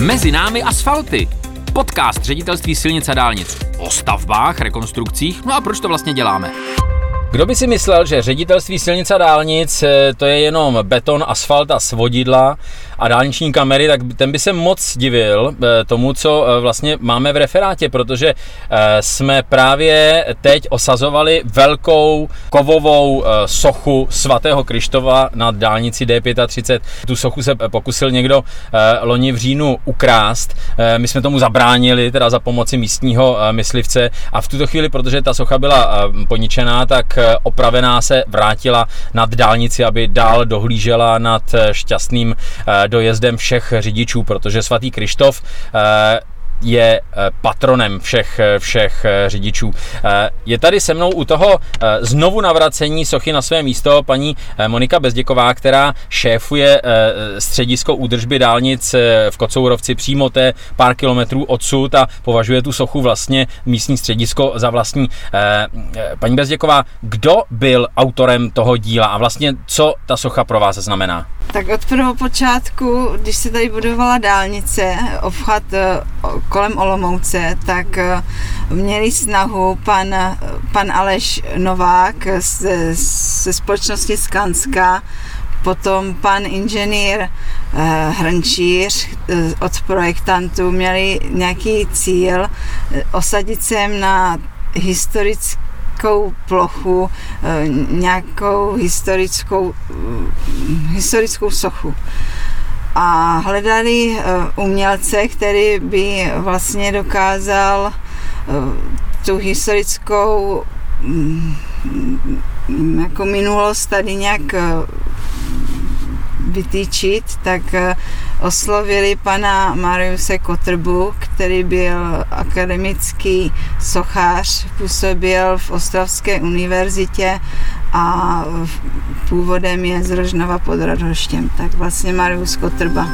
Mezi námi asfalty. Podcast ředitelství silnic a dálnic o stavbách, rekonstrukcích. No a proč to vlastně děláme? Kdo by si myslel, že ředitelství silnic a dálnic eh, to je jenom beton, asfalt a svodidla a dálniční kamery, tak ten by se moc divil eh, tomu, co eh, vlastně máme v referátě, protože jsme právě teď osazovali velkou kovovou sochu svatého Krištova nad dálnici D35. Tu sochu se pokusil někdo loni v říjnu ukrást. My jsme tomu zabránili, teda za pomoci místního myslivce a v tuto chvíli, protože ta socha byla poničená, tak opravená se vrátila nad dálnici, aby dál dohlížela nad šťastným eh, dojezdem všech řidičů, protože svatý Krištof eh, je eh, patronem všech, eh, všech řidičů. Je tady se mnou u toho znovu navracení sochy na své místo paní Monika Bezděková, která šéfuje středisko údržby dálnic v Kocourovci přímo té pár kilometrů odsud a považuje tu sochu vlastně místní středisko za vlastní. Paní Bezděková, kdo byl autorem toho díla a vlastně co ta socha pro vás znamená? Tak od prvého počátku, když se tady budovala dálnice, obchvat kolem Olomouce, tak eh, měli snahu pan, pan Aleš Novák ze, ze společnosti Skanska, potom pan inženýr eh, Hrnčíř eh, od projektantů měli nějaký cíl eh, osadit sem na historickou plochu eh, nějakou historickou, historickou sochu. A hledali eh, umělce, který by vlastně dokázal eh, tu historickou mm, jako minulost tady nějak eh, vytýčit, tak oslovili pana Mariuse Kotrbu, který byl akademický sochář, působil v Ostravské univerzitě a původem je z Rožnova pod Radhoštěm, tak vlastně Marius Kotrba.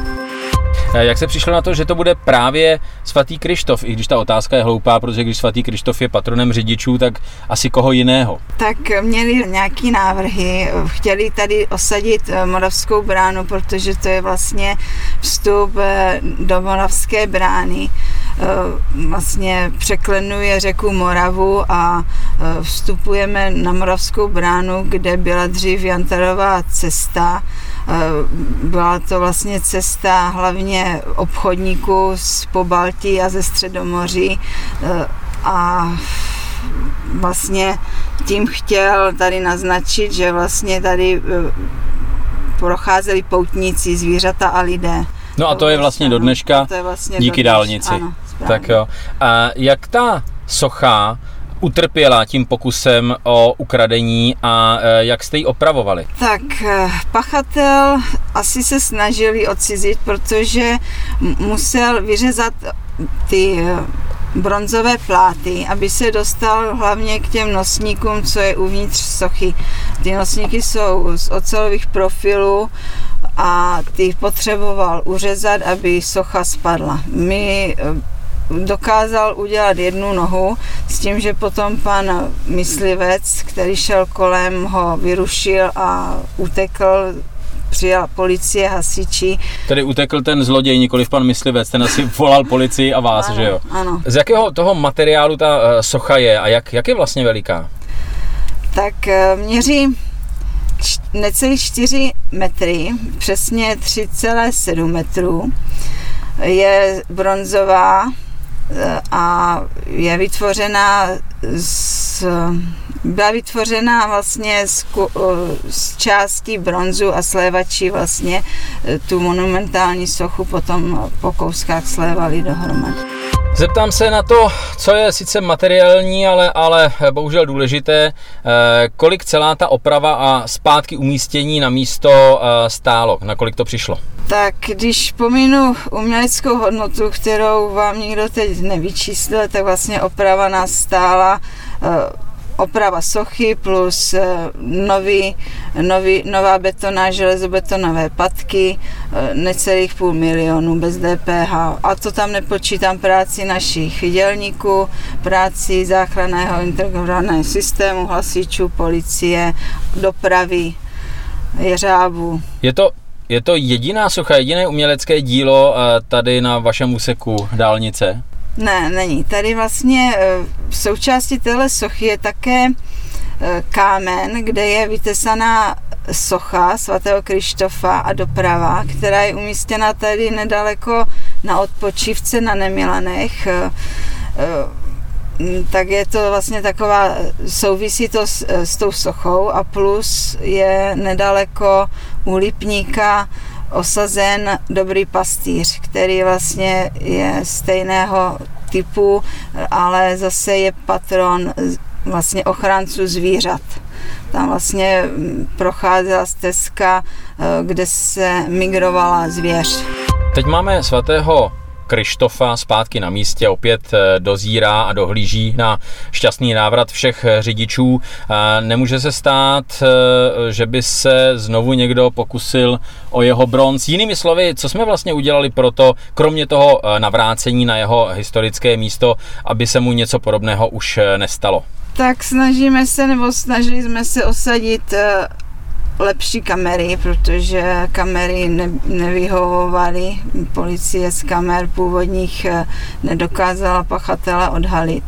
Eh, jak se přišlo na to, že to bude právě svatý Krištof, i když ta otázka je hloupá, protože když svatý Krištof je patronem řidičů, tak asi koho jiného? Tak měli nějaký návrhy, chtěli tady osadit eh, Moravskou bránu, protože to je vlastně vstup eh, do Moravské brány vlastně překlenuje řeku Moravu a vstupujeme na Moravskou bránu, kde byla dřív Jantarová cesta byla to vlastně cesta hlavně obchodníků z Pobaltí a ze Středomoří eh, a vlastně tím chtěl tady naznačit, že vlastně tady eh, procházeli poutníci, zvířata a lidé. No a to je vlastně do dneška je vlastně díky do dálnici. Ano, tak jo. A jak ta socha utrpěla tím pokusem o ukradení a e, jak jste ji opravovali? Tak e, pachatel asi se snažili odcizit, protože musel vyřezat ty e, bronzové pláty, aby se dostal hlavně k těm nosníkům, co je uvnitř sochy. Ty nosníky jsou z ocelových profilů a ty potřeboval uřezat, aby socha spadla. My dokázal udělat jednu nohu s tím, že potom pan myslivec, který šel kolem, ho vyrušil a utekl přijela policie, hasiči. Tedy utekl ten zloděj, nikoli pan myslivec, ten asi volal policii a vás, ano, že jo? Ano. Z jakého toho materiálu ta uh, socha je a jak, jak je vlastně veliká? Tak uh, měří necelý 4 metry, přesně 3,7 metrů. Je bronzová, a je vytvořena z, byla vytvořena vlastně z, z částí bronzu a slévači vlastně e, tu monumentální sochu potom po kouskách slévali dohromady. Zeptám se na to, co je sice materiální, ale, ale bohužel důležité, e, kolik celá ta oprava a zpátky umístění na místo e, stálo, na kolik to přišlo? Tak když pominu uměleckou hodnotu, kterou vám nikdo teď nevyčíslil, tak vlastně oprava nás stála eh, oprava sochy plus eh, nový, nový, nová betoná železobetonové patky, eh, necelých půl milionu bez DPH. A to tam nepočítám práci našich dělníků, práci záchranného integrovaného systému, hasičů, policie, dopravy, jeřábu. Je to Je to jediná socha, jediné umělecké dílo eh, tady na vašem úseku dálnice? Ne, není. Tady vlastně eh, v součástí téhle sochy je také eh, kámen, kde je vytesaná socha svatého Krištofa a doprava, která je umístěna tady nedaleko na odpočívce na Nemilanech tak je to vlastně taková, souvisí to s, s tou sochou a plus je nedaleko u Lipníka osazen dobrý pastýř, který vlastně je stejného typu, ale zase je patron vlastně ochránců zvířat. Tam vlastně procházela stezka, kde se migrovala zvěř. Teď máme svatého Krištofa zpátky na místě, opět eh, dozírá a dohlíží na šťastný návrat všech eh, řidičů. Nemůže se stát, eh, že by se znovu někdo pokusil o jeho bronz. Jinými slovy, co jsme vlastně udělali pro to, kromě toho navrácení na jeho historické místo, aby se mu něco podobného už nestalo? Tak snažíme se, nebo snažili jsme se osadit lepší kamery, protože kamery ne, nevyhovovaly. Policie z kamer původních eh, nedokázala pachatele odhalit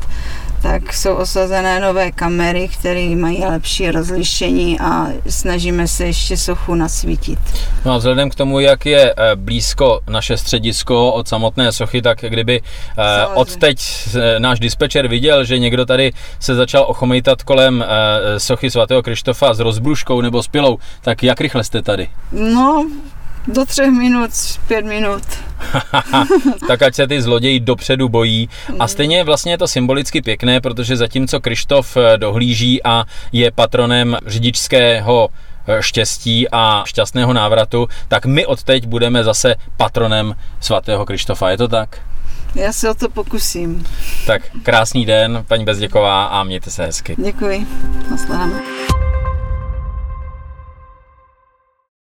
tak jsou osazené nové kamery, které mají lepší rozlišení a snažíme se ještě sochu nasvítit. No a vzhledem k tomu, jak je eh, blízko naše středisko od samotné sochy, tak kdyby eh, od teď náš dispečer viděl, že někdo tady se začal ochomejtat kolem sochy svatého Krištofa s rozbruškou nebo s pilou, tak jak rychle jste tady? No, do třech minut, pět minut. tak ať se ty zloději dopředu bojí. A stejně vlastně je to symbolicky pěkné, protože zatímco Krištof eh, dohlíží a je patronem řidičského eh, štěstí a šťastného návratu, tak my odteď budeme zase patronem svatého Krištofa. Je to tak? Já se o to pokusím. Tak krásný den, paní Bezděková, a mějte se hezky. Děkuji. Nasledanou.